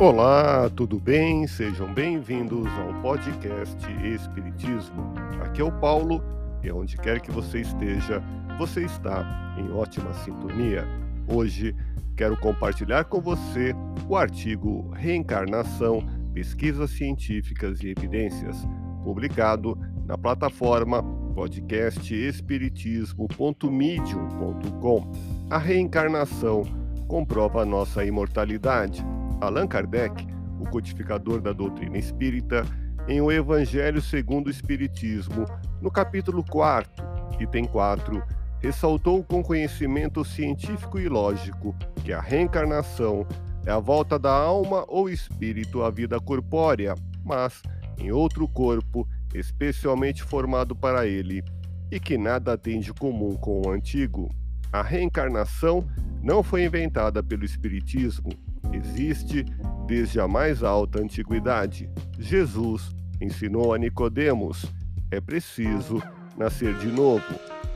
Olá, tudo bem? Sejam bem-vindos ao podcast Espiritismo. Aqui é o Paulo e onde quer que você esteja, você está em ótima sintonia. Hoje quero compartilhar com você o artigo Reencarnação, Pesquisas Científicas e Evidências, publicado na plataforma podcastespiritismo.medium.com. A reencarnação comprova nossa imortalidade Allan Kardec, o codificador da doutrina espírita, em O Evangelho segundo o Espiritismo, no capítulo 4, item 4, ressaltou com conhecimento científico e lógico que a reencarnação é a volta da alma ou espírito à vida corpórea, mas em outro corpo especialmente formado para ele, e que nada tem de comum com o antigo. A reencarnação não foi inventada pelo Espiritismo, existe desde a mais alta antiguidade. Jesus ensinou a Nicodemos: é preciso nascer de novo.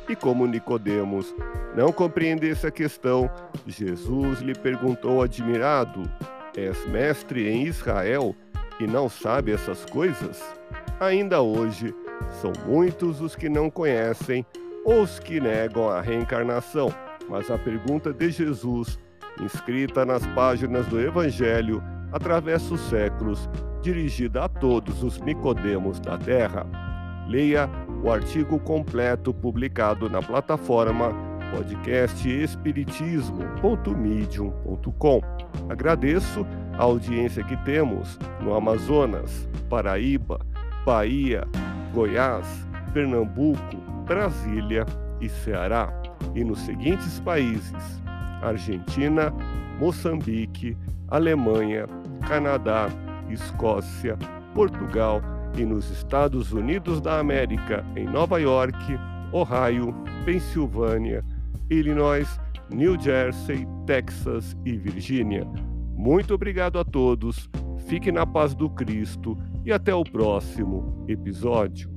E como Nicodemos não compreendesse a questão, Jesus lhe perguntou admirado: És mestre em Israel e não sabe essas coisas? Ainda hoje são muitos os que não conhecem ou os que negam a reencarnação, mas a pergunta de Jesus inscrita nas páginas do Evangelho através dos séculos, dirigida a todos os Nicodemos da Terra. Leia o artigo completo publicado na plataforma podcastespiritismo.medium.com. Agradeço a audiência que temos no Amazonas, Paraíba, Bahia, Goiás, Pernambuco, Brasília e Ceará, e nos seguintes países: Argentina, Moçambique, Alemanha, Canadá, Escócia, Portugal e nos Estados Unidos da América, em Nova York, Ohio, Pensilvânia, Illinois, New Jersey, Texas e Virgínia. Muito obrigado a todos, fique na paz do Cristo e até o próximo episódio.